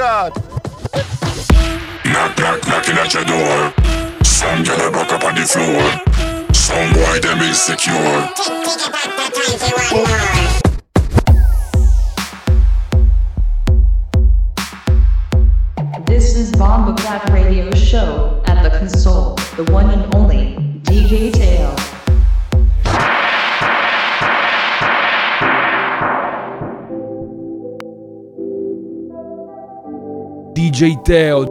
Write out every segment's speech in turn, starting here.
card. Knock, knock, knocking at your door. Some girl back up on the floor. Some boy them insecure. This is Bomba Clap Radio Show at the console, the one and only DJ Tail. DJ Teo.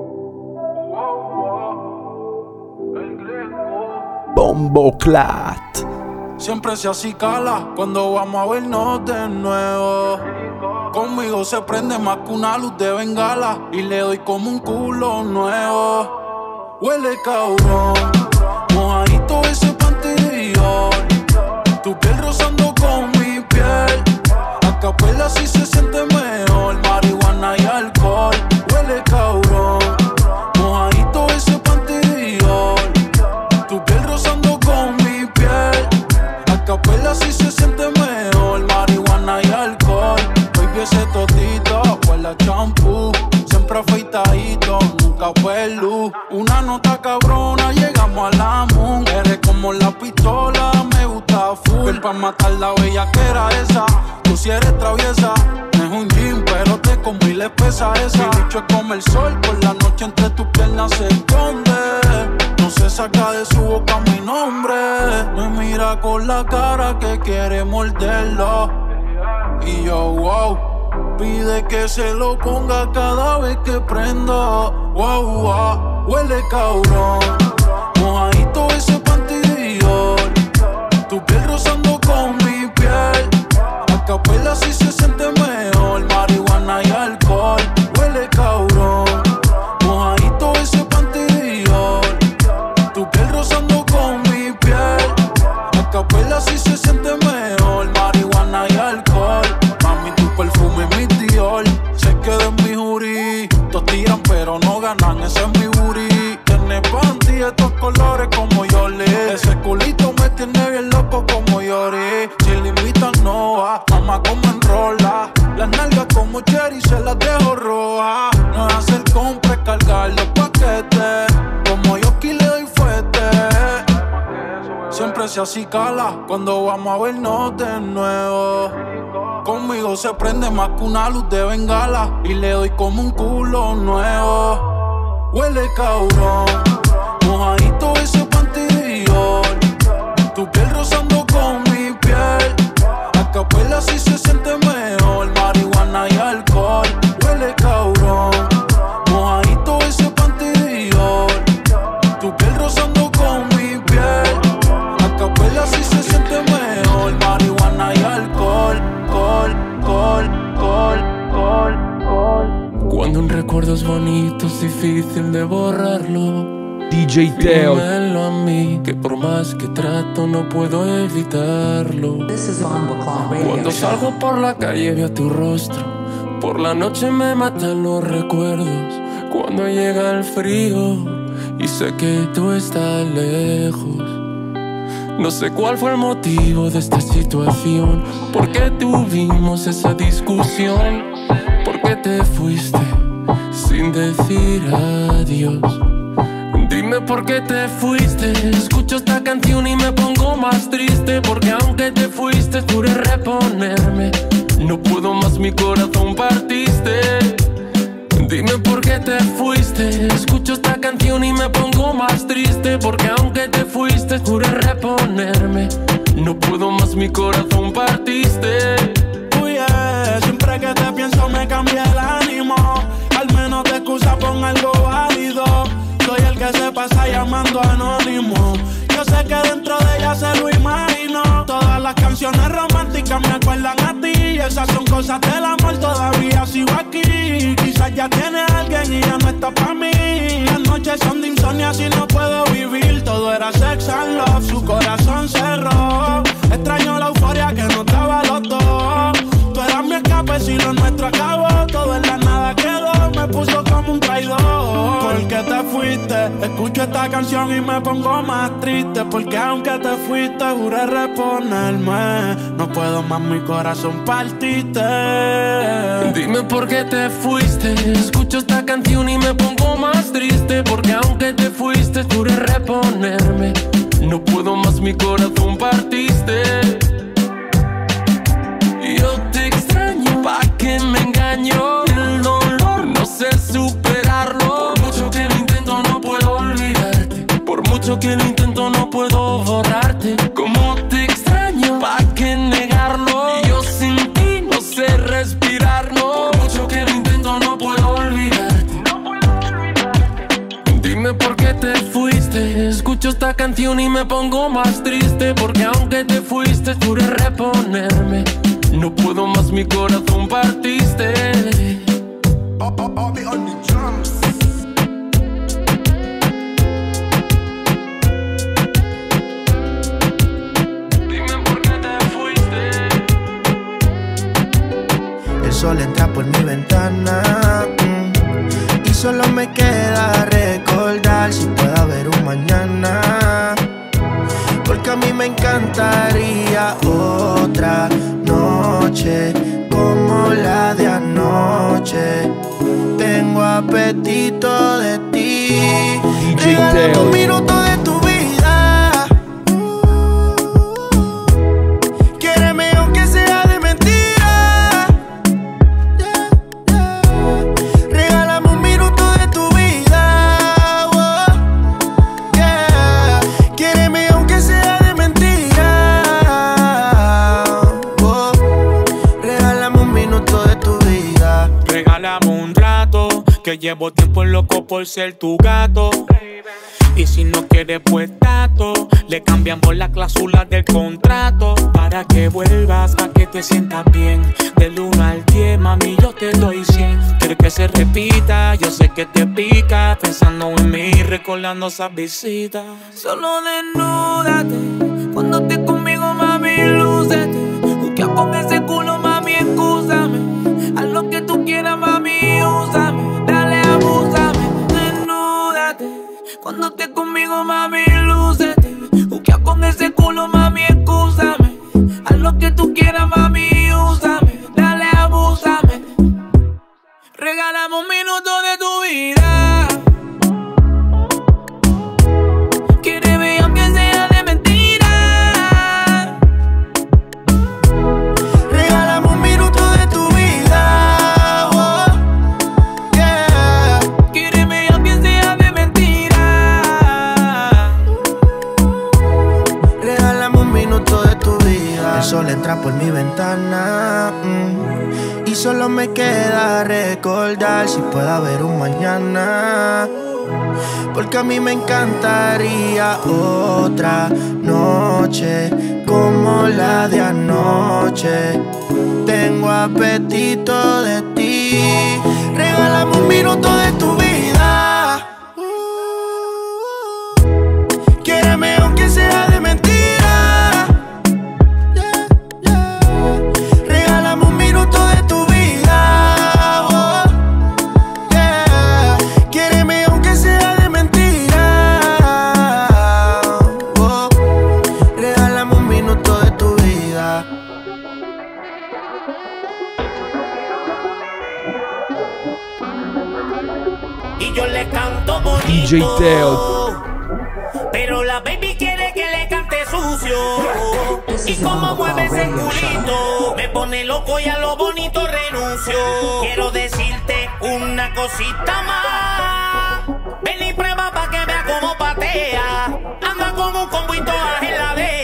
Bombo Clat. Siempre se acicala cuando vamos a vernos de nuevo. Conmigo se prende más que una luz de bengala y le doy como un culo nuevo. Huele cabrón, mojadito ese pantillo. Tu piel rozando con mi piel. A capela si se champú. Siempre afeitadito, nunca fue luz. Una nota cabrona, llegamos a la moon. Eres como la pistola, me gusta full. Ven pa' matar la bella que era esa. Tú si eres traviesa, no es un gym, pero te como y le pesa esa. Mi bicho es como el sol, por la noche entre tus piernas se esconde. No se saca de su boca mi nombre. Me mira con la cara que quiere morderlo. Y yo, wow, pide que se lo ponga cada vez que prendo. Wow, wow, huele cabrón. Cuando vamos a vernos de nuevo. Conmigo se prende más que una luz de bengala y le doy como un culo nuevo. Huele cabrón, salgo por la calle veo tu rostro. Por la noche me matan los recuerdos. Cuando llega el frío y sé que tú estás lejos. No sé cuál fue el motivo de esta situación. ¿Por qué tuvimos esa discusión? ¿Por qué te fuiste sin decir adiós? Dime por qué te fuiste. Escucho esta canción y me pongo más triste. Porque aunque te fuiste, juré reponerme. No puedo más, mi corazón partiste. Dime por qué te fuiste. Escucho esta canción y me pongo más triste. Porque aunque te fuiste, juré reponerme. No puedo más, mi corazón partiste. Yeah, siempre que te pienso me cambia el ánimo. Al menos te excusa pon algo. Se pasa llamando anónimo. Yo sé que dentro de ella se lo imagino. Todas las canciones románticas me acuerdan a ti. Esas son cosas del amor, todavía sigo aquí. Quizás ya tiene alguien y ya no está para mí. Las noches son de insomnio si no puedo vivir. Todo era sex and love, su corazón cerró. Extraño la euforia que no estaba los dos. Escape si lo nuestro acabó. Todo en la nada quedó, me puso como un traidor. Porque te fuiste Escucho esta canción y me pongo más triste. Porque aunque te fuiste, juré reponerme. No puedo más, mi corazón partiste. Dime por qué te fuiste. Escucho esta canción y me pongo más triste. Porque aunque te fuiste, juré reponerme. No puedo más, mi corazón partiste. El dolor no sé superarlo. Por mucho que lo intento, no puedo olvidarte. Por mucho que lo intento, no puedo borrarte. Como te extraño, pa' que negarlo. Yo sin ti no sé respirar, no. Por mucho que lo intento, no puedo olvidarte. Dime por qué te fuiste. Escucho esta canción y me pongo más triste. Porque aunque te fuiste, juré reponerme. No puedo más, mi corazón partiste. El sol entra por mi ventana mm, y solo me queda recordar si puede haber un mañana. Porque a mí me encantaría otra noche como la de anoche. Tengo apetito de ti. DJ Teo. Que llevo tiempo loco por ser tu gato. Y si no quieres, pues tato. Le cambiamos la cláusula del contrato para que vuelvas a que te sientas bien. Del 1 al 10, mami, yo te doy 100. Quiero que se repita, yo sé que te pica. Pensando en mí, recordando esas visitas. Solo desnúdate cuando estés conmigo, mami, lúcete. Busca con ese culo, mami, excúsame. Haz lo que tú quieras, mami, úsame. Cuando estés conmigo, mami, lúcete. Busca con ese culo, mami, excúsame. Haz lo que tú quieras, mami, úsame. Dale, abúsame. Regálame un minuto de tu vida. Puede haber un mañana. Porque a mí me encantaría otra noche como la de anoche. Tengo apetito de ti. Regálame un minuto de tu vida. DJ Teo. Pero la baby quiere que le cante sucio. Y como mueve ese culito, me pone loco y a lo bonito renuncio. Quiero decirte una cosita más. Ven y prueba pa' que vea cómo patea. Anda con un combo y en la de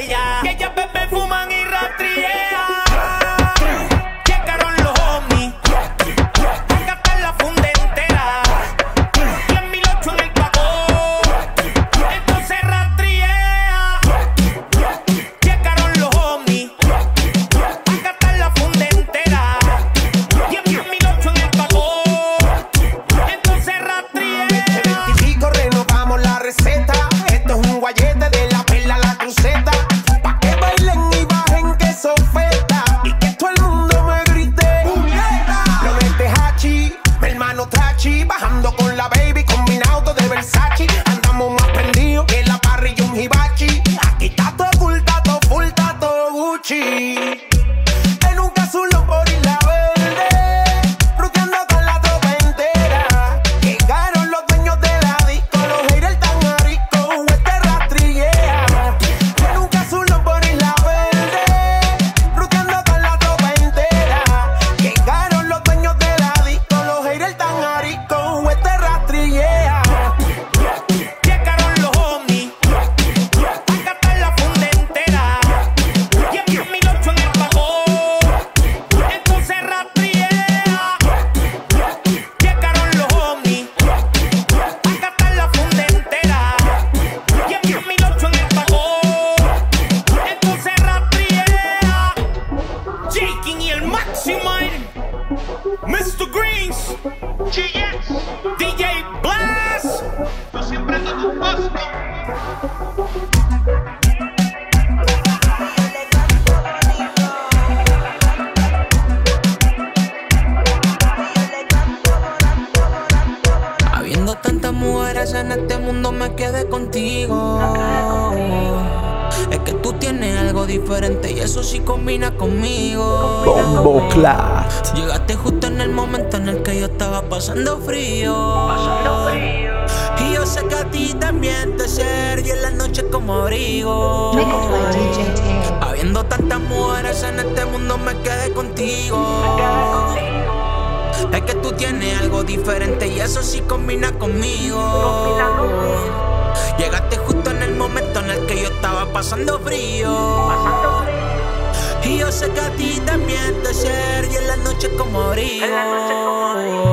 Habiendo tantas mujeres en este mundo me quedé contigo. Es que tú tienes algo diferente y eso sí combina conmigo. Llegaste justo en el momento en el que yo estaba pasando frío. Y yo sé que a ti también te sirve en la noche como abrigo.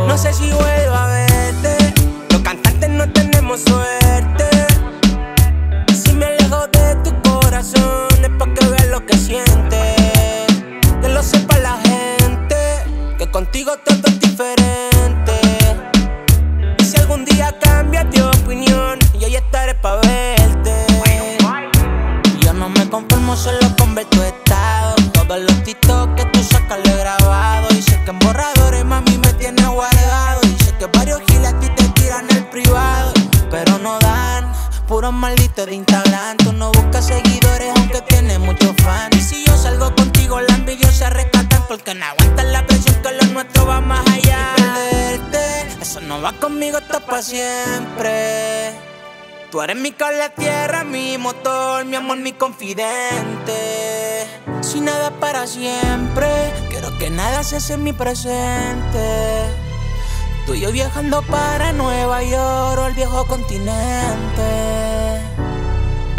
No sé si vuelvo a verte. Los cantantes no tenemos suerte. Que sientes. Que lo sepa la gente, que contigo todo Tú eres mi cable a tierra, mi motor, mi amor, mi confidente. Si nada para siempre, quiero que nada se hace en mi presente. Tú y yo viajando para Nueva York o el viejo continente.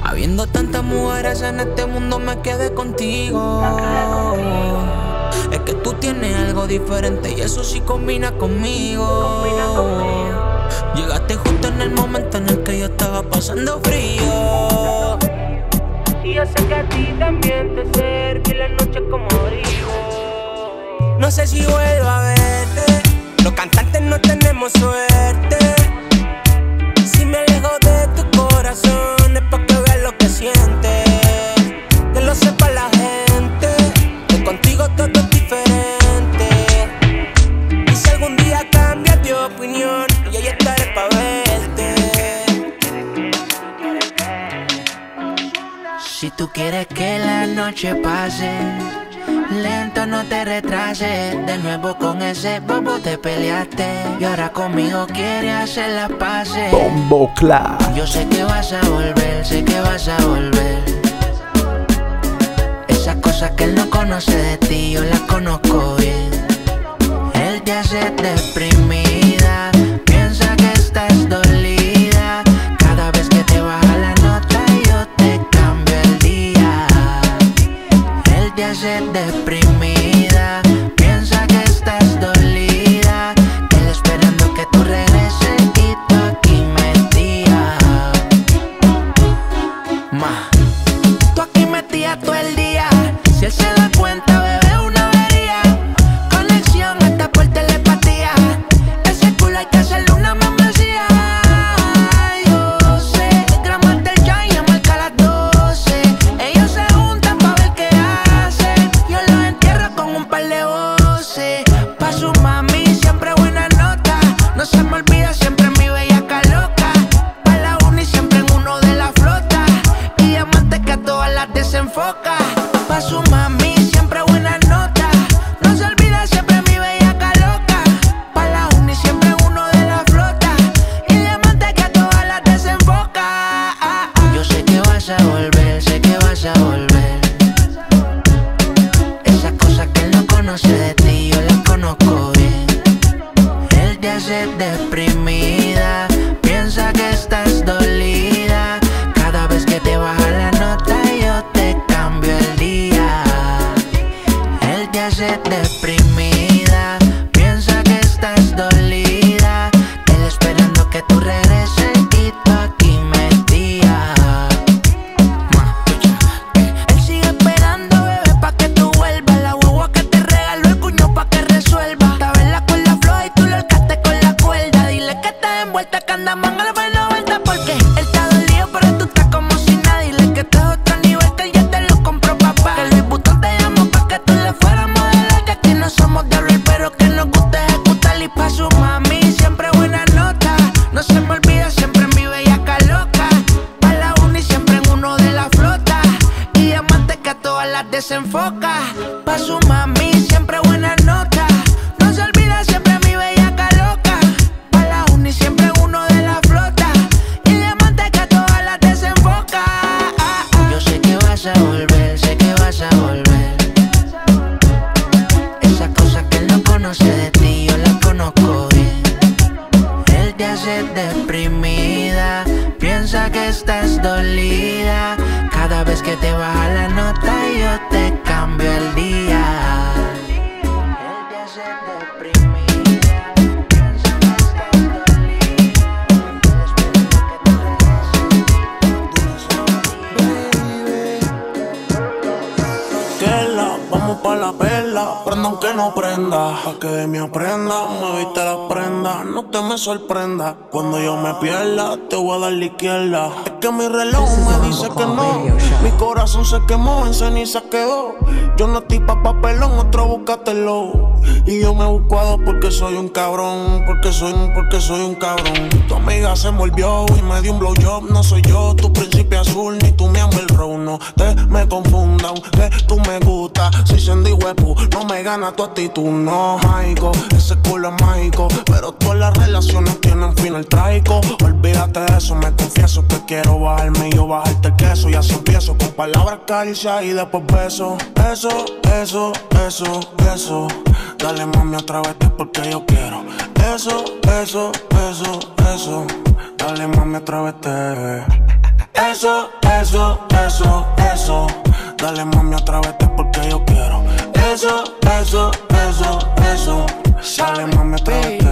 Habiendo tantas mujeres en este mundo me quedé contigo. Es que tú tienes algo diferente y eso sí combina conmigo. Llegaste justo en el momento en el pasando frío. Y yo sé que a ti también te sirve la noche como abrigo. No sé si vuelvo a verte. Los cantantes no tenemos suerte. Noche pase, lento no te retrases. De nuevo con ese bobo te peleaste. Y ahora conmigo quieres hacer las paces. Bombo. Yo sé que vas a volver, sé que vas a volver. Esas cosas que él no conoce de ti, yo las conozco bien. Él te hace deprimida, Él te hace se deprime. Quemó, en ceniza quedó. Estoy pa' papelón, otro búscatelo. Y yo me busco a dos porque soy un cabrón. Porque soy un, porque soy un cabrón. Tu amiga se envolvió y me dio un blowjob. No soy yo, tu príncipe azul, ni tú me amas el row. No te me confundan, que tú me gustas. Si siendo huepu, no me gana tu actitud. No, mágico, ese culo es mágico. Pero todas las relaciones tienen final trágico. Olvídate de eso, me confieso que quiero bajarme y yo bajarte el queso. Y así empiezo con palabras caricia y después beso. Eso, eso, eso, eso. Dale mami otra vez porque yo quiero. Eso, eso, eso, eso. Dale mami otra vez Eso, eso, eso, eso. Dale mami otra vez porque yo quiero. Eso, eso, eso, eso. Dale mami otra vez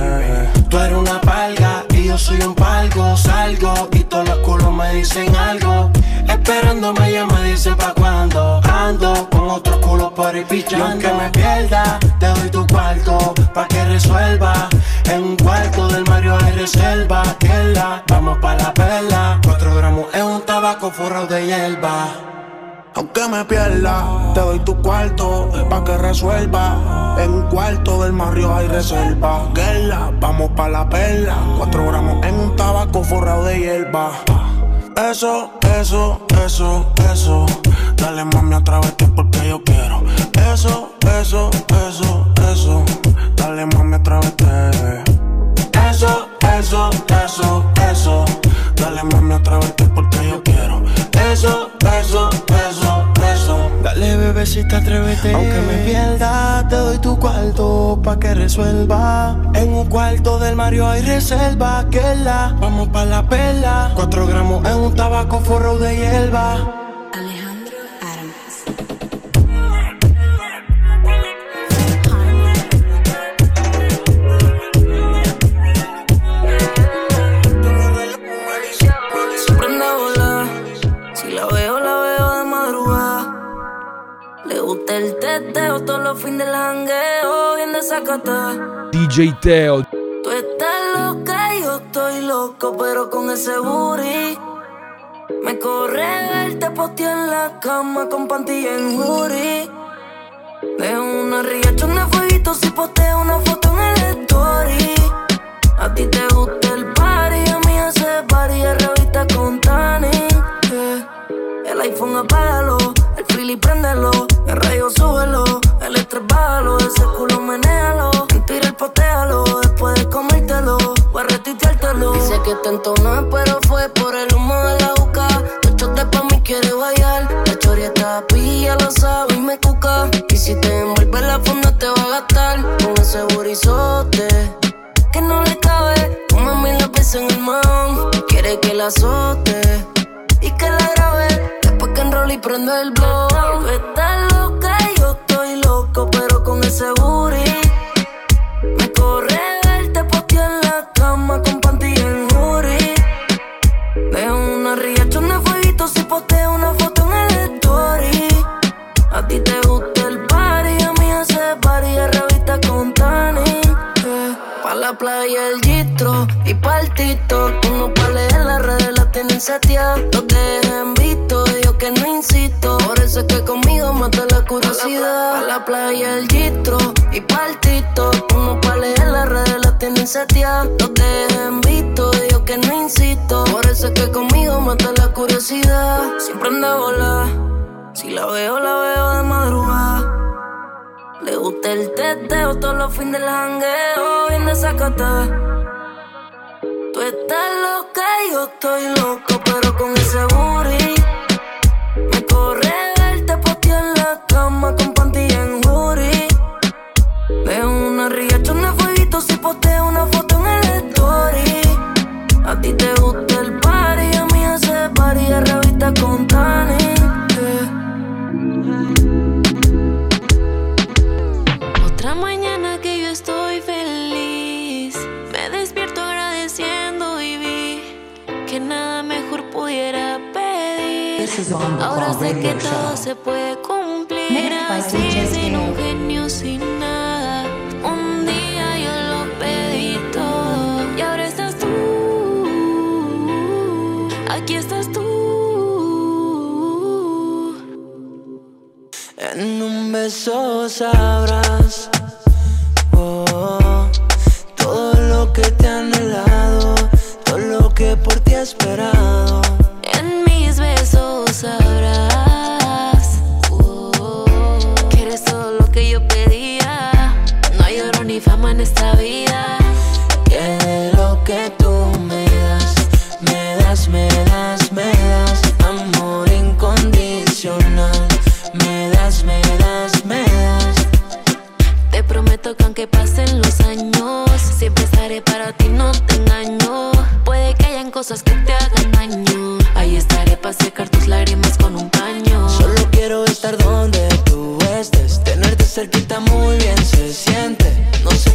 Tú eres una palga y yo soy un palgo. Salgo y todos los culos me dicen algo. Esperándome ya me dicen pa' cuando ando con otros culos por ahí pichando. Aunque me pierda, te doy tu cuarto pa' que resuelva. En un cuarto del Mario hay reserva. La vamos pa' la perla. Cuatro gramos es un tabaco forrado de hierba. Aunque me pierda, te doy tu cuarto pa' que resuelva. En un cuarto del barrio hay reserva. Que la vamos pa' la perla. Cuatro gramos en un tabaco forrado de hierba. Eso, eso, eso, eso. Dale mami otra vez porque yo quiero. Eso, eso, eso, eso. Dale mami otra vez. Eso, eso, eso, eso. Dale mami otra vez porque yo quiero. Eso, eso, eso. Dale bebecita, atrévete Aunque me pierda, te doy tu cuarto Pa' que resuelva. En un cuarto del Mario hay reserva Que la, vamos pa' la perla. Cuatro gramos en un tabaco forro de hierba los fines del jangueo. Bien desacata. DJ Teo. Tú estás loca y yo estoy loco, pero con ese booty. Me corre verte postear en la cama con pantilla en jury. De una riachón de fueguito si posteo una foto en el story. A ti te gusta el party, a mí ese party es revista con Tani. eh. El iPhone apágalo, el Philly préndelo, el rayo súbelo, el estrés bájalo, ese culo menéalo, en Twitter postéalo, después de comértelo, voy a retuiteártelo. Dice que te entonó, pero fue por el humo de la boca. Te pa' mí quiere bailar, la choria está pilla, lo sabe y me cuca. Y si te envuelve la funda te va a gastar con ese burizote que no le cabe. Como mil la en el man, quiere que la azote y que la grabe. Enrolle y prende el blog. Tú estás loca yo estoy loco, pero con ese booty me corre verte postear en la cama con pantilla en jury. De una riachón de fueguito si posteo una foto en el story. A ti te gusta el party, a mí ese party es revista con Tani. eh. Pa' la playa el gistro y pa' el TikTok. Uno pa' leer las redes las tienen seteadas. Los dejen seteadas. Los dejen visto, yo que no insisto. Por eso es que conmigo mata la curiosidad. Siempre anda a volar. Si la veo, la veo de madrugada. Le gusta el teteo todos los fines del jangueo, bien desacatada. Tú estás loca y yo estoy loco, pero con ese booty si posteo una foto en el story. A ti te gusta el party, a mí ese party de revista con Tani. Otra mañana que yo estoy feliz. Me despierto agradeciendo y vi que nada mejor pudiera pedir. Ahora sé que todo se puede cumplir así, sin un genio, sin nada. Beso sabrás. Oh, todo lo que te han anhelado, todo lo que por ti he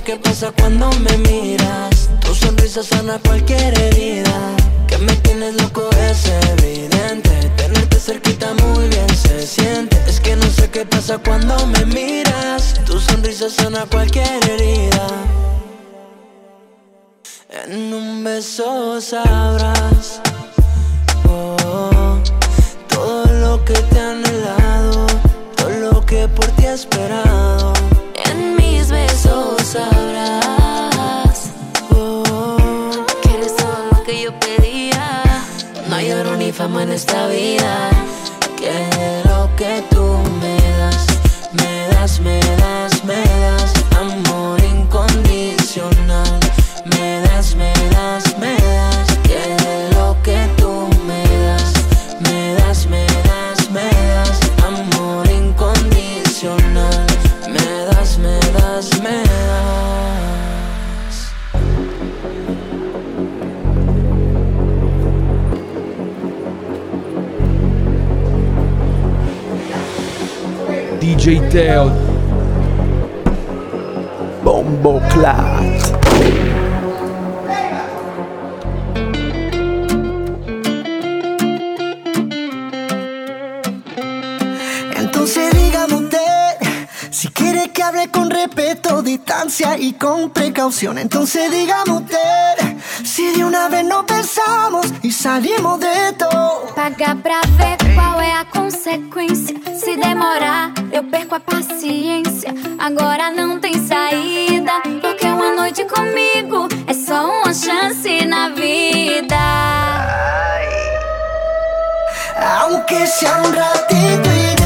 qué pasa cuando me miras. Tu sonrisa sana cualquier herida. Que me tienes loco es evidente. Tenerte cerquita muy bien se siente. Es que no sé qué pasa cuando me miras. Tu sonrisa sana cualquier herida. En un beso sabrás oh, todo lo que te han anhelado, todo lo que por ti he esperado. Sabrás Oh, que eres todo lo que yo pedía. No hay oro ni fama en esta vida. lo que tú me das, me das, me das, me das DJ Teo. Bombo Clat. Que hable con respeto, distancia y con precaución. Entonces dígame usted si de una vez nos besamos y salimos de todo. Pagar pra ver qual é a consequência. Se demorar, eu perco a paciência. Agora não tem saída, porque uma noite comigo é só uma chance na vida. Aunque sea un ratito y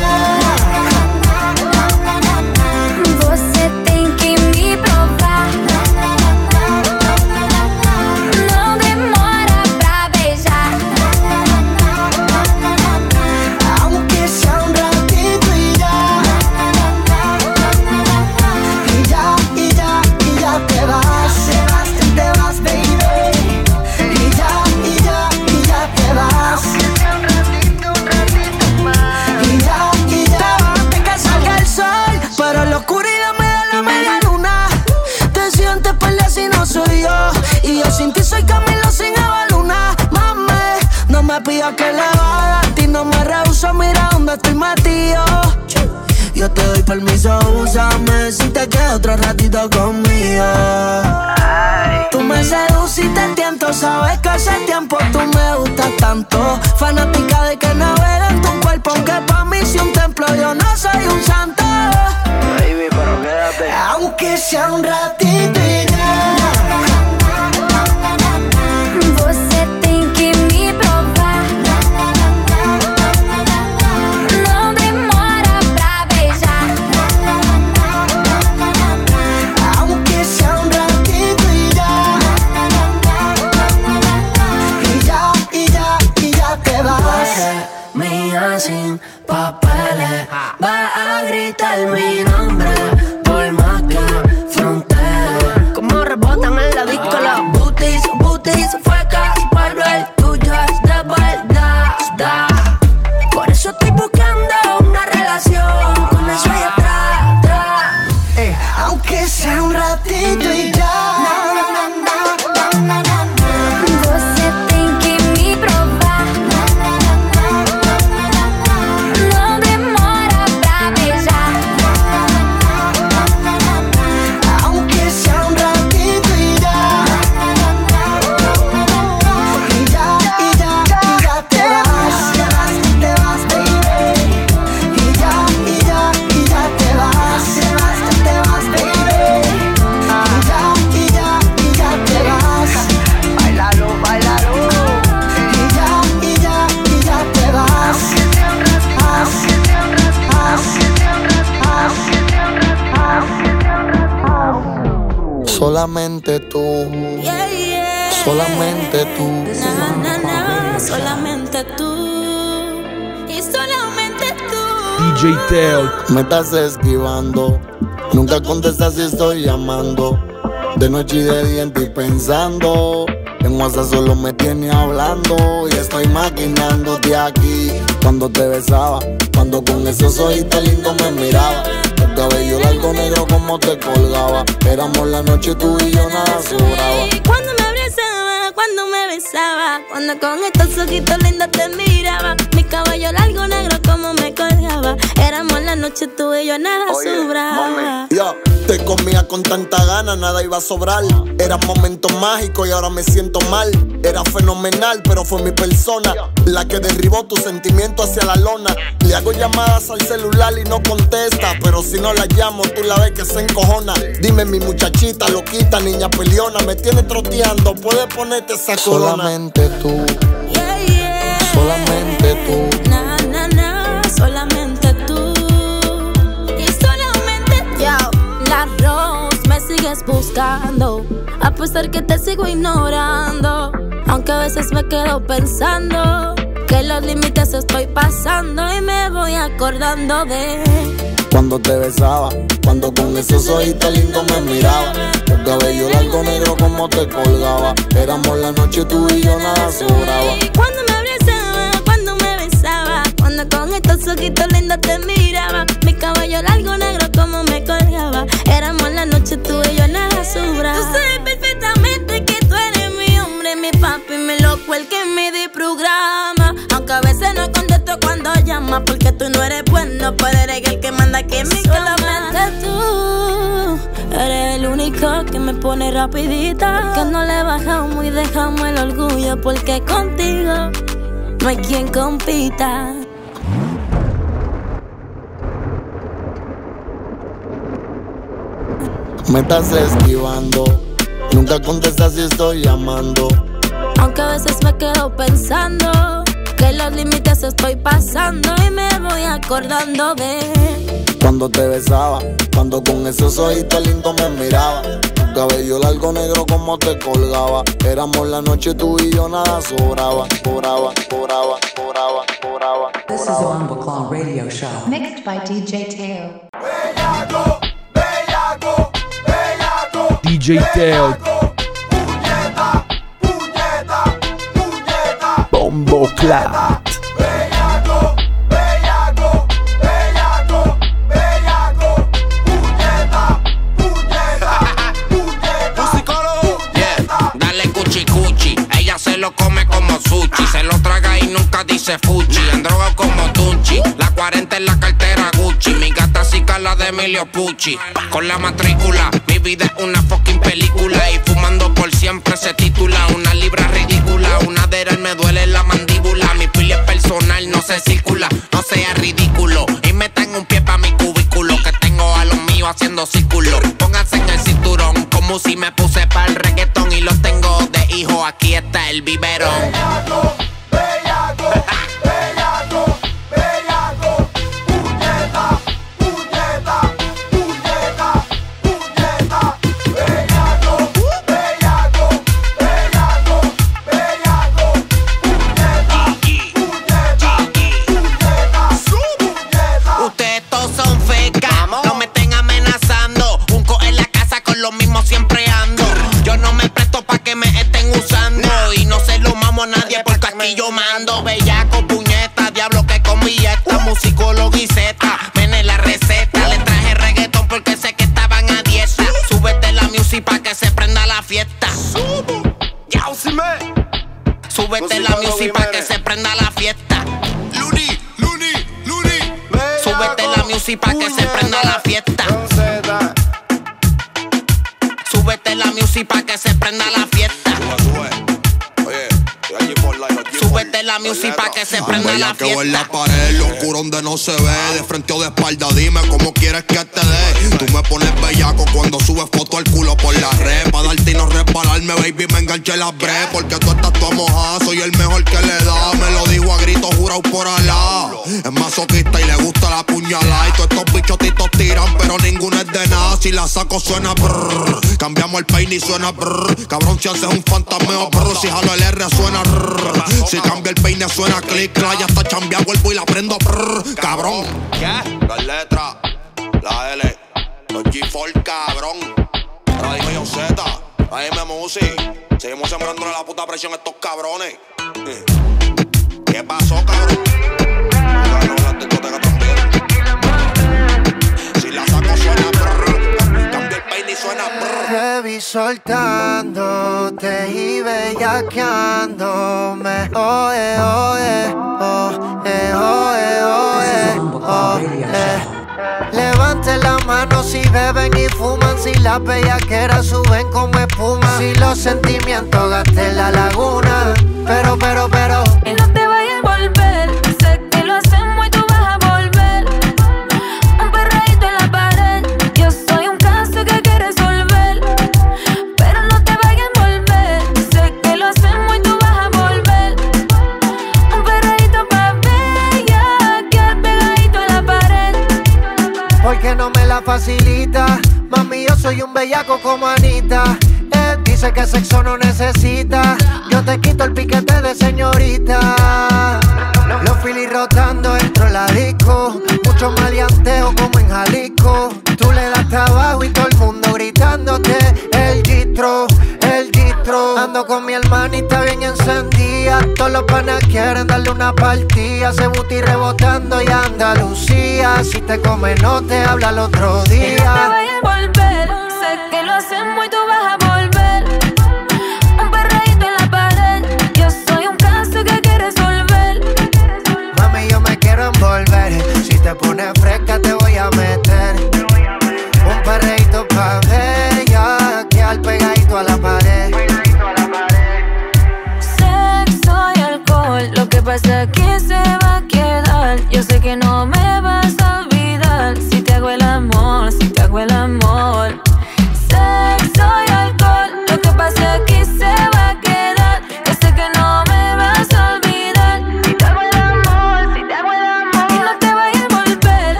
Me estás esquivando, nunca contestas si estoy llamando. De noche y de día en ti pensando. En WhatsApp solo me tiene hablando y estoy maquinándote aquí. Cuando te besaba, cuando con esos ojitos lindos me miraba. El cabello largo negro como te colgaba. Éramos la noche tú y yo nada sobraba. Cuando me besaba, cuando con estos ojitos lindos te miraba, mi cabello largo negro como me colgaba. Éramos la noche tú y yo nada sobraba. Yo te comía con tanta gana, nada iba a sobrar. Era momento mágico y ahora me siento mal. Era fenomenal, pero fue mi persona la que derribó tu sentimiento hacia la lona. Le hago llamadas al celular y no contesta, pero si no la llamo, tú la ves que se encojona. Dime, mi muchachita, loquita, niña peleona, me tiene troteando. Puedes ponerte esa corona. Solamente tú, solamente tú. Na, na, na, solamente sigues buscando. A pesar que te sigo ignorando. Aunque a veces me quedo pensando. Que los límites estoy pasando. Y me voy acordando de. Cuando te besaba, cuando con esos ojitos lindos me miraba. El cabello largo negro como te colgaba. Éramos la noche tú y yo nada sobraba. Cuando me abrazaba, cuando me besaba, cuando con estos ojitos lindos te miraba, mi cabello largo negro como me colgaba, éramos la noche tú y yo nada sobra. Tú sabes perfectamente que tú eres mi hombre, mi papi, mi loco, el que me de programa. Aunque a veces no contesto cuando llama, porque tú no eres bueno, pero eres el que manda aquí en mi cama. Solamente tú eres el único que me pone rapidita, que no le bajamos y dejamos el orgullo, porque contigo no hay quien compita. Me estás esquivando, nunca contestas si estoy llamando. Aunque a veces me quedo pensando que los límites estoy pasando y me voy acordando de Cuando te besaba, cuando con esos ojitos lindos me miraba. Tu cabello largo negro como te colgaba. Éramos la noche tú y yo nada sobraba. Cobraba, cobraba, cobraba, cobraba. This is a Bumbleclaw radio show. Mixed by DJ Teo. DJ Teo. Bombo Clat. Yeah, dale cuchi cuchi. Ella se lo come como sushi. Se lo traga y nunca dice fuchi. En droga como Tunchi. La 40 en la cartera Gucci. Mi gata sí la de Emilio Pucci. Con la matrícula, mi vida es una fucking película. Y fumando por siempre se titula. Una libra ridícula. Una de ellas me duele la mandíbula. Mi pili es personal, no se circula. No sea ridículo. Y metan un pie pa' mi cubículo. Que tengo a los míos haciendo círculo. Pónganse en el cinturón. Como si me puse para el reggaetón. Y los tengo de hijo. Aquí está el biberón. Music pa' que se prenda la fiesta. Súbete la music pa' que se prenda la fiesta. Súbete la music pa' que se prenda la que ver la fiesta. pared, lo oscuro donde no se ve. De frente o de espalda, dime cómo quieres que te dé. Tú me pones bellaco cuando subes foto al culo por la red. Pa' darte y no resbalarme, baby, me enganché la bre. Porque tú estás toda mojada, soy el mejor que le da. Me lo dijo a gritos jurado por Alá. Es masoquista y le gusta la puñalada. Tiran, pero ninguno es de nada. Si la saco suena brrr. Cambiamos el peine y suena brrr. Cabrón, si haces un fantasmeo brrr. Si jalo el R suena rrr. Si cambio el peine suena click. clac, Ya está chambeado, vuelvo y la prendo brrr. Cabrón. ¿Qué? Las letras, la L, los G4, cabrón. Yo Z, AM Music. Seguimos sembrándole la puta presión a estos cabrones. ¿Qué pasó, cabrón? Suena brrr. Cambio el peine y suena brrr. Te vi soltándote y bellaqueándome. Oe, oe, oe, oe, oh, eh. Levante la mano si beben y fuman, si las bellaqueras suben como espuma, si los sentimientos gasten la laguna. Pero, pero, pero. Y no te vayas a volver. Porque no me la facilita. Mami, yo soy un bellaco como Anita. Dice que sexo no necesita. Yo te quito el piquete de señorita. Los filis rotando dentro de la disco. Mucho maleanteo como en Jalisco. Tú le das trabajo y todo el mundo gritándote. El gistro, el gistro. Ando con mi hermanita bien encendida. Todos los panas quieren darle una partida. Se buti rebotando y Andalucía. Si te come, no te habla el otro Y no te día. vayas a volver. Sé que lo hacemos y tú vas a volver. Te pones fresca, te voy a meter. Un perreíto pa' bella. Que al pegadito a la pared. Sexo y alcohol. Lo que pasa aquí se va a quedar. Yo sé que no me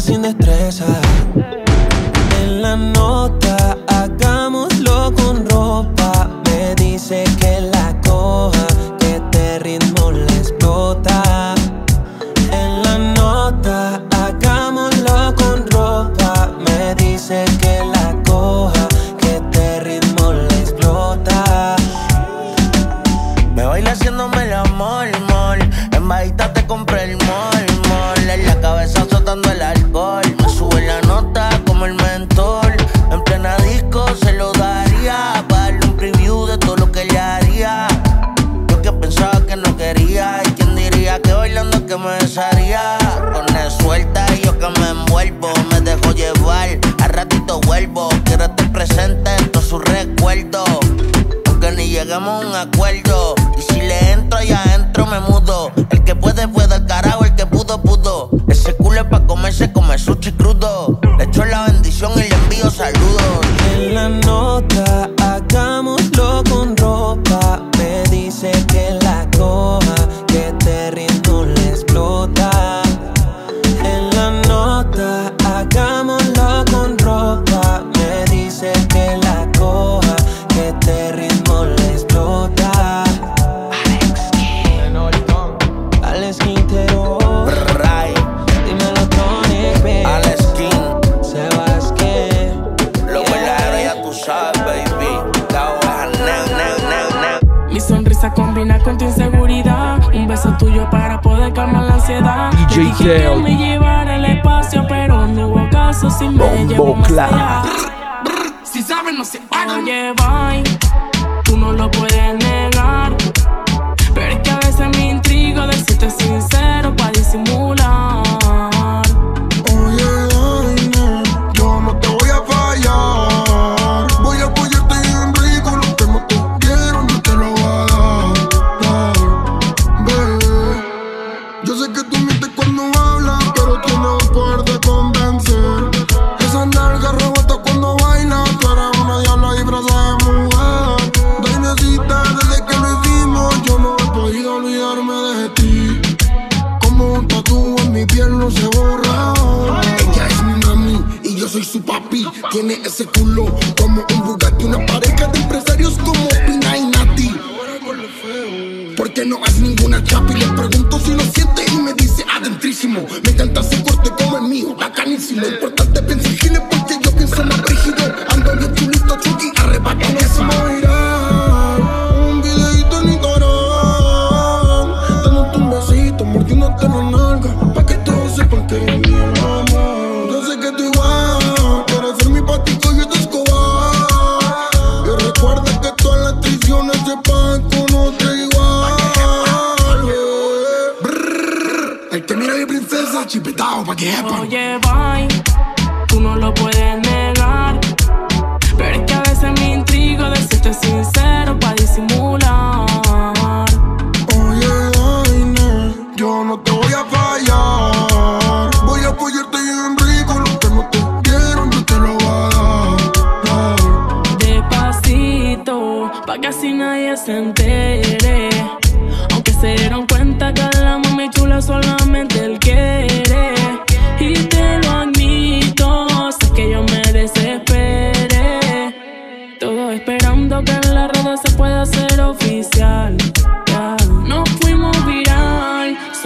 se me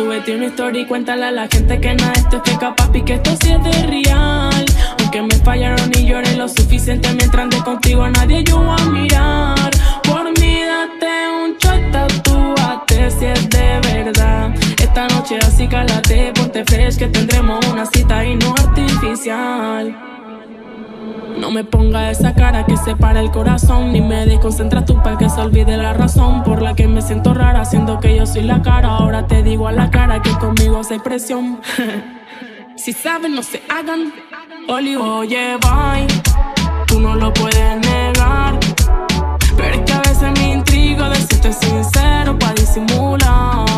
Súbete una historia y cuéntale a la gente que nada esto es capaz y que esto sí es de real. Aunque me fallaron y lloré lo suficiente mientras ande contigo nadie yo voy a mirar. Por mí date un shot, tatúate si es de verdad. Esta noche así cálate, ponte fresh que tendremos una cita y no artificial. No me ponga esa cara que separa el corazón, ni me desconcentras tú para que se olvide la razón por la que me siento rara, siendo que yo soy la cara. Ahora te digo a la cara que conmigo se presión. si saben, no se hagan. Oli, oye, bye. Tú no lo puedes negar. Pero es que a veces me intrigo de sincero para disimular.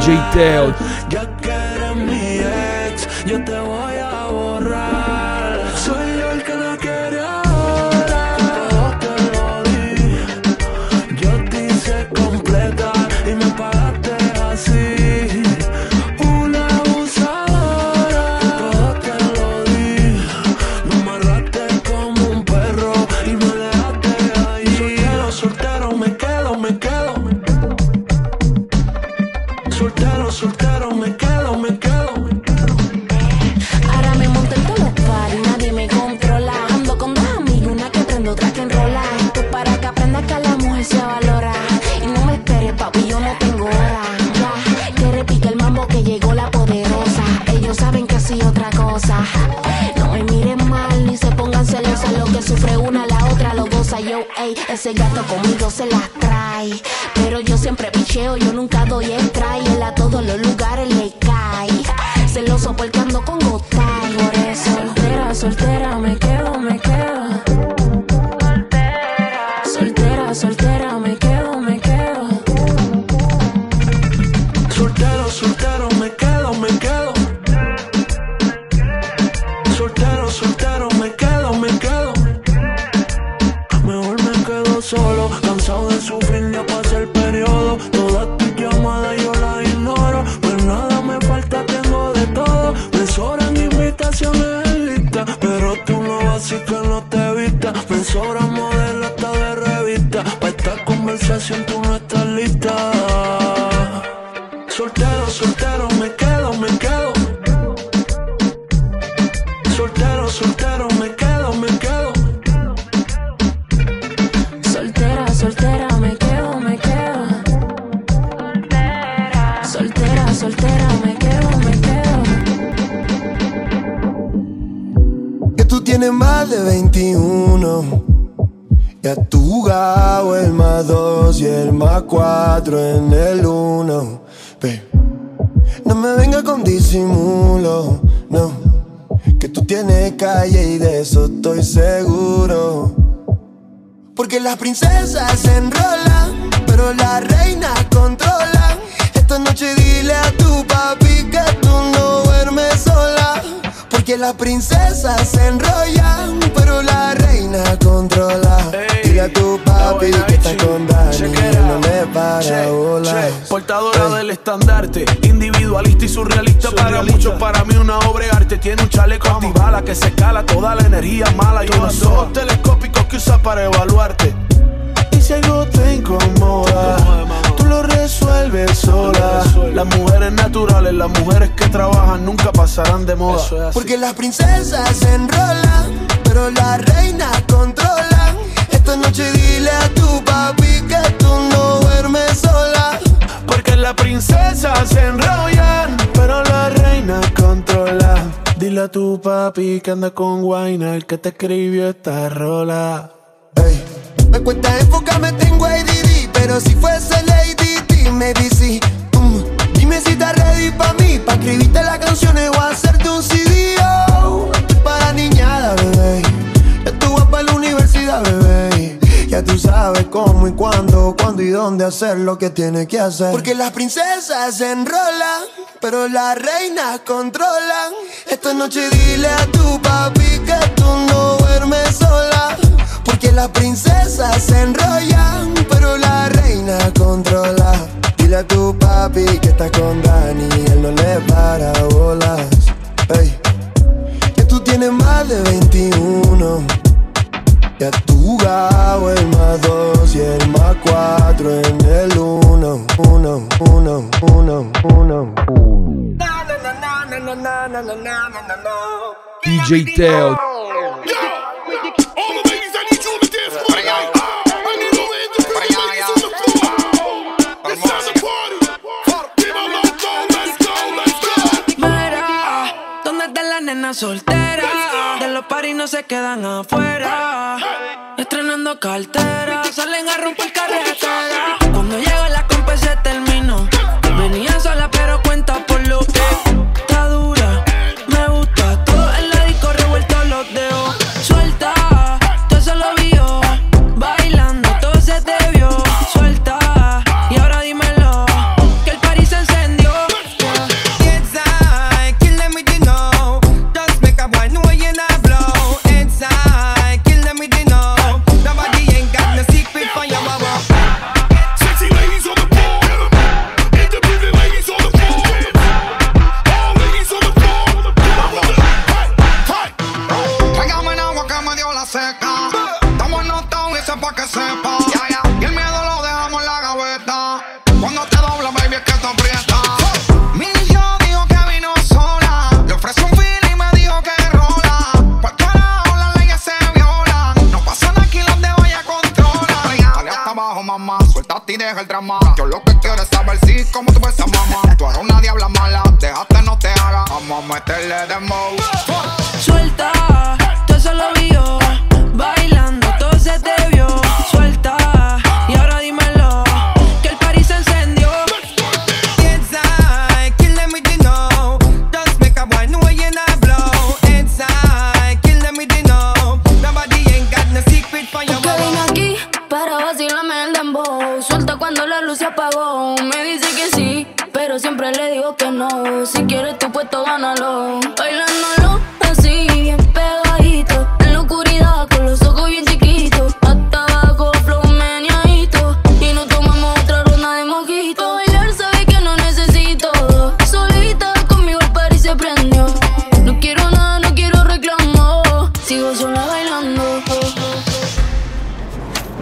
DJ Tel. Ese gato conmigo se las trae. Pero yo siempre picheo, yo nunca doy el try. Él a todos los lugares le cae. Celoso porque ando con gotay. Por eso, soltera, soltera, está con Dani, no le para. Portadora del estandarte, individualista y surrealista para muchos, para mí una obra de arte. Tiene un chaleco antibala que se escala toda la energía mala y unos ojos telescópicos que usa para evaluarte. Y si algo te incomoda, tú lo resuelves sola. Las mujeres naturales, las mujeres que trabajan nunca pasarán de moda. Porque las princesas se enrolan, pero las reinas controlan. Esta noche dile a tu papi que tú no duermes sola. Porque las princesas se enrollan, pero la reina controla. Dile a tu papi que anda con Guayna, el que te escribió esta rola. Me cuesta enfocarme, tengo ADD Pero si fuese Lady T, maybe sí Mm, Dime si estás ready pa' mí Pa' escribirte las canciones o hacerte un CD oh, para niñada, bebé Ya tú vas para la universidad, bebé Ya tú sabes cómo y cuándo Cuándo y dónde hacer lo que tienes que hacer Porque las princesas se enrolan Pero las reinas controlan Esta noche dile a tu papi Que tú no duermes sola porque las princesas se enrollan, pero la reina controla. Dile a tu papi que está con Dani, él no le para bolas. Ey, que tú tienes más de 21. Y has tú jugado el más 2 y el más 4 en el 1. 1, 1, 1, 1. DJ Teo. Mira, ¿dónde está la nena soltera? De los paris no se quedan afuera. Estrenando cartera, salen a romper carretera. Cuando llega la compa se terminó. Venía sola pero cuenta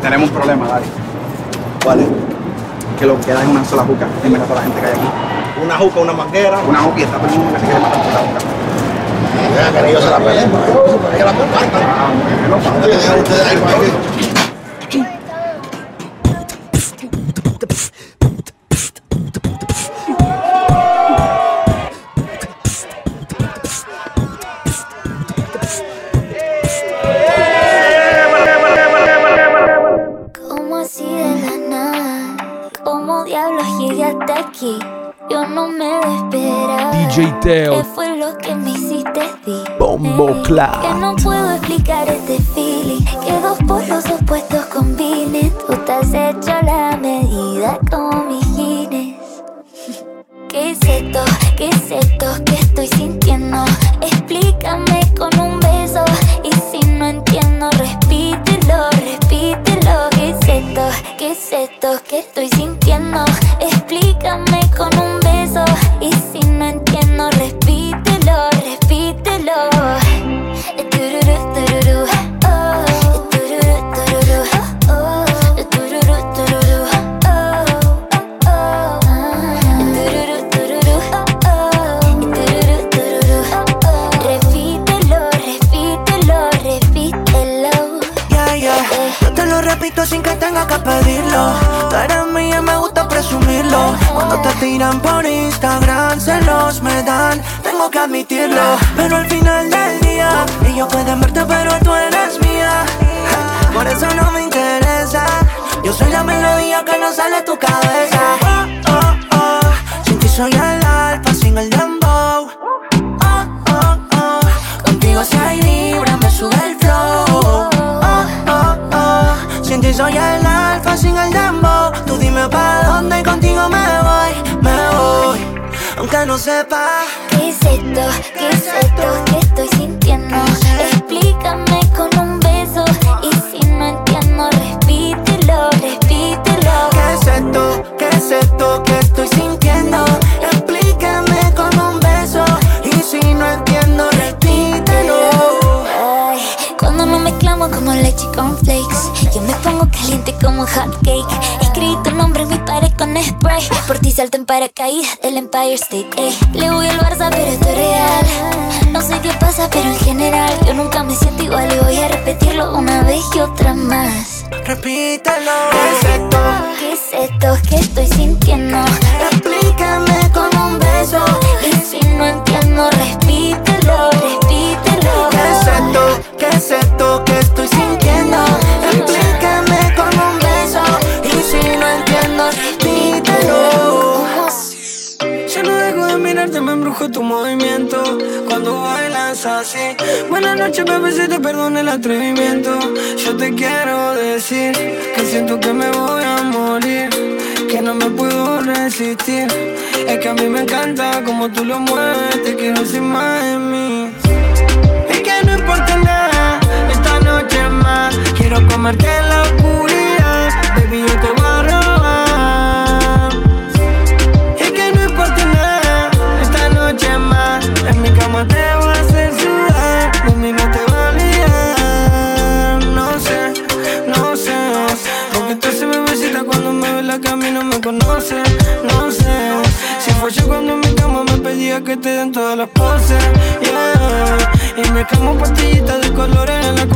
Tenemos un problema, Dari. ¿Cuál es? Que lo que queda es una sola juca. Dime a toda la gente que hay aquí. Una juca, una manguera. Una juca y está todo el mundo que se quiere matar por la juca. Vean que ellos se la peleen, para que la compartan. Dejen ustedes Cla. Que no puedo explicar no sepa. ¿Qué es esto? ¿Qué es esto que estoy sintiendo? Explícame con un beso. Y si no entiendo, repítelo, repítelo. ¿Qué es esto? ¿Qué es esto que estoy sintiendo? Explícame con un beso. Y si no entiendo, repítelo. Ay, cuando nos mezclamos como leche con flakes Yo me pongo caliente como hot cake Escribí tu nombre en pared con spray Por ti salto en paracaídas del Empire State ey. Le voy al Barça pero esto es real No sé qué pasa pero en general Yo nunca me siento igual y voy a repetirlo una vez y otra más Repítelo. ¿Qué es esto? ¿Qué es esto que estoy sintiendo? Explícame con un beso. Y si no entiendo, repítelo, tu movimiento Cuando bailas así. Buenas noches, bebé, si te perdono el atrevimiento. Yo te quiero decir Que siento que me voy a morir Que no me puedo resistir. Es que a mí me encanta como tú lo mueves Te quiero sin más de mí. Y que no importa nada Esta noche más Quiero comerte en la oscuridad. Baby, yo te cama te voy a hacer sudar. De mí no te va a olvidar No sé, no sé Porque tú se me besita cuando me ves la que a mí no me conoce. No sé Si fue yo cuando en mi cama me pedía que te den todas las poses. Y me como pastillitas de colores en la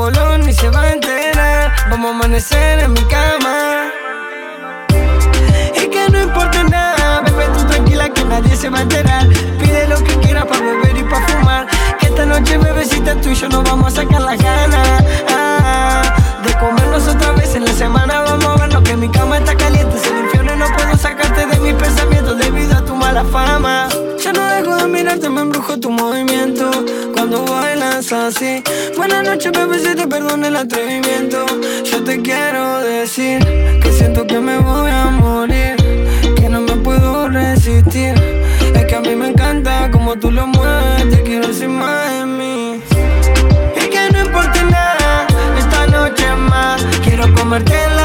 Bobolón ni se va a enterar Vamos a amanecer en mi cama y que no importa nada, bebé, tú tranquila que nadie se va a enterar. Pide lo que quieras para beber y para fumar. Que Esta noche, bebecita, tú y yo nos vamos a sacar las ganas. ah, de comernos otra vez en la semana. Vamos a vernos que mi cama está caliente. Infierno no puedo sacarte de mis pensamientos debido a tu mala fama. Ya no dejo de mirarte, me embrujo tu movimiento cuando bailas así. Buenas noches, bebecita, perdón el atrevimiento. Yo te quiero decir que siento que me voy a morir, que no me puedo resistir. Es que a mí me encanta como tú lo mueves, te quiero sin más en mí. Y que no importa nada, esta noche más. Quiero comerte la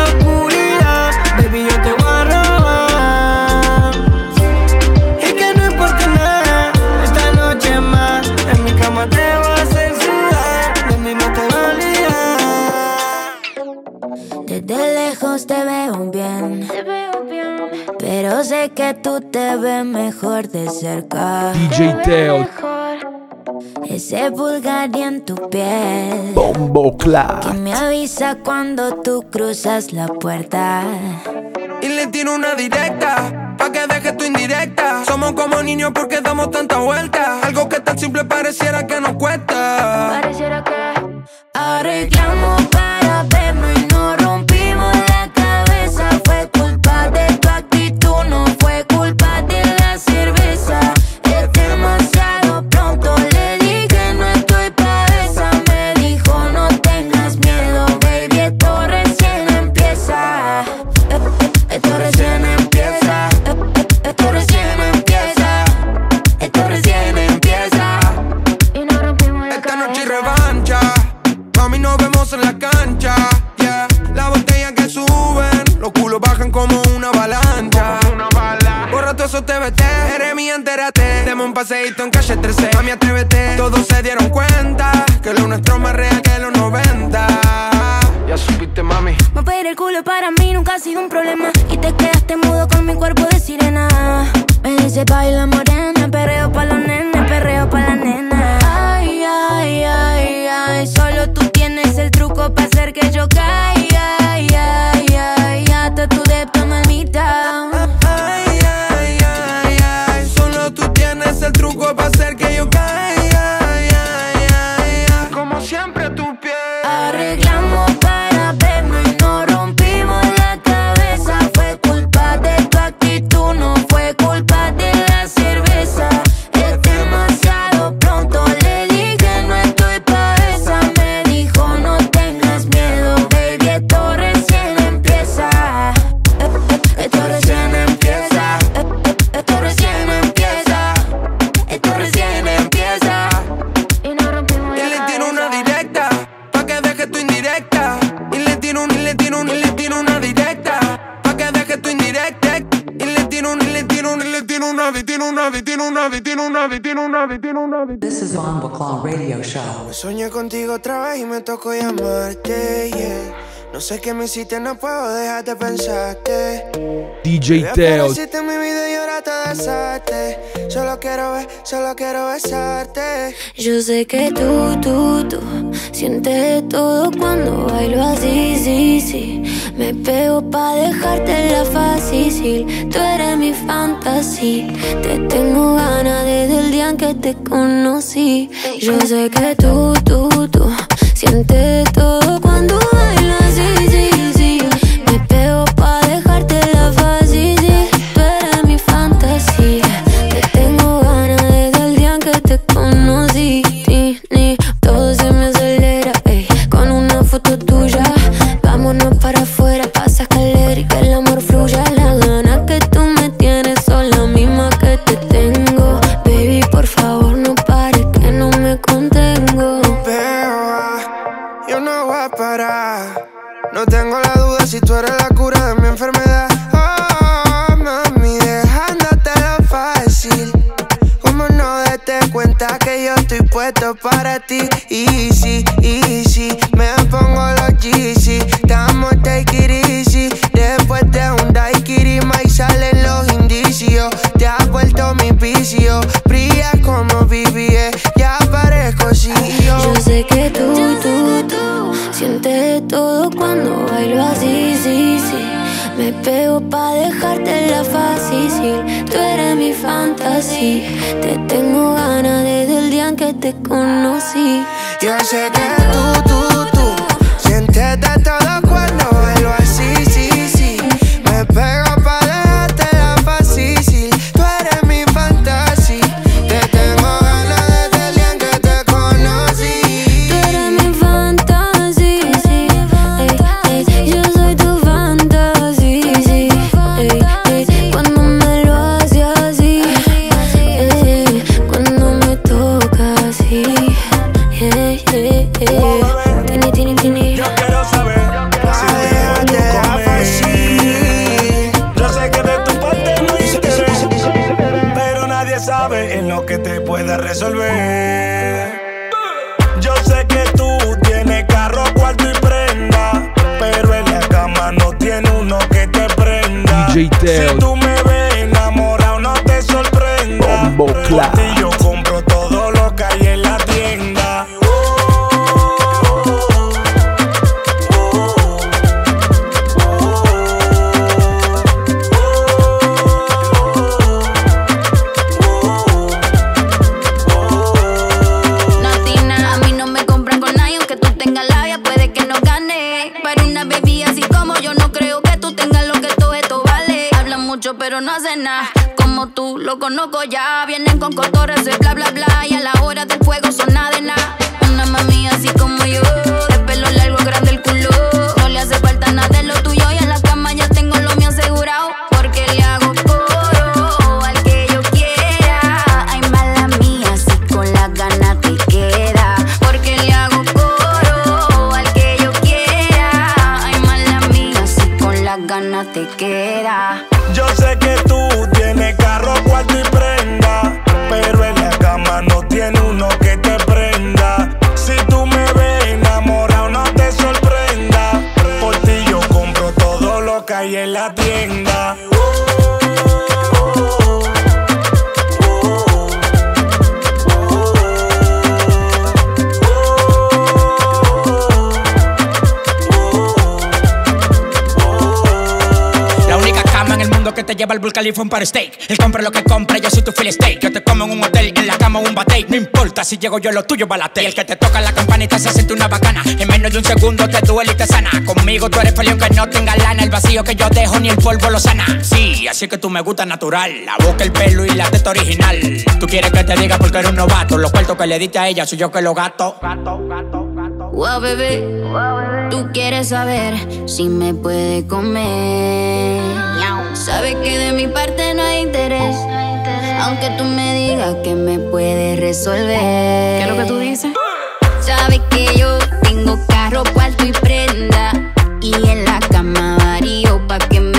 sé que tú te ves mejor de cerca. DJ Teo. Ese Bulgari en tu piel. Bombo Que Clat. me avisa cuando tú cruzas la puerta. Y le tiro una directa, pa' que deje tu indirecta. Somos como niños porque damos tanta vuelta. Algo que tan simple pareciera que nos cuesta. Pareciera que arreglamos calle 13. Una, tiro una, tiro una. This is Claw Radio Show. Soñé contigo otra vez y me tocó llamarte, yeah. No sé qué me hiciste, no puedo dejar de pensarte. DJ Teo. En mi vida y ahora te besaste. Solo quiero ver, solo quiero besarte. Yo sé que tú, tú, tú sientes todo cuando bailo así, sí, sí. Me pego pa' dejarte la fácil. Tú eres mi fantasía. Te tengo ganas desde el día en que te conocí. Yo sé que tú, tú, tú sientes todo cuando bailo para ti. Easy, easy, me pongo los Yeezy. Estamos take it easy. Después de un daiquiri, y salen los indicios. Te has vuelto mi vicio. Brilla como BBS, ya parezco CEO. Yo sé que tú, tú, tú sientes todo cuando bailo así, sí, sí. Me pego pa' dejarte la fácil. Tú eres mi fantasía. Te tengo ganas desde el día en que te conocí. Yo sé que tú bien Burj Khalifa un par steak. Él compra lo que compra, yo soy tu fill steak. Yo te como en un hotel, en la cama un bate. No importa si llego yo, lo tuyo balate. El que te toca la campanita se siente una bacana. En menos de un segundo te duele y te sana. Conmigo tú eres peleo que no tenga lana. El vacío que yo dejo ni el polvo lo sana. Sí, así que tú me gusta natural. La boca, el pelo y la teta original. Tú quieres que te diga porque eres un novato. Los cuartos que le diste a ella soy yo que lo gato. Gato, gato, gato. Wow, bebé. Wow, bebé. Tú quieres saber si me puede comer. Sabes que de mi parte no hay interés. Aunque tú me digas que me puedes resolver. ¿Qué es lo que tú dices? Sabes que yo tengo carro, cuarto y prenda. Y en la cama varío pa' que me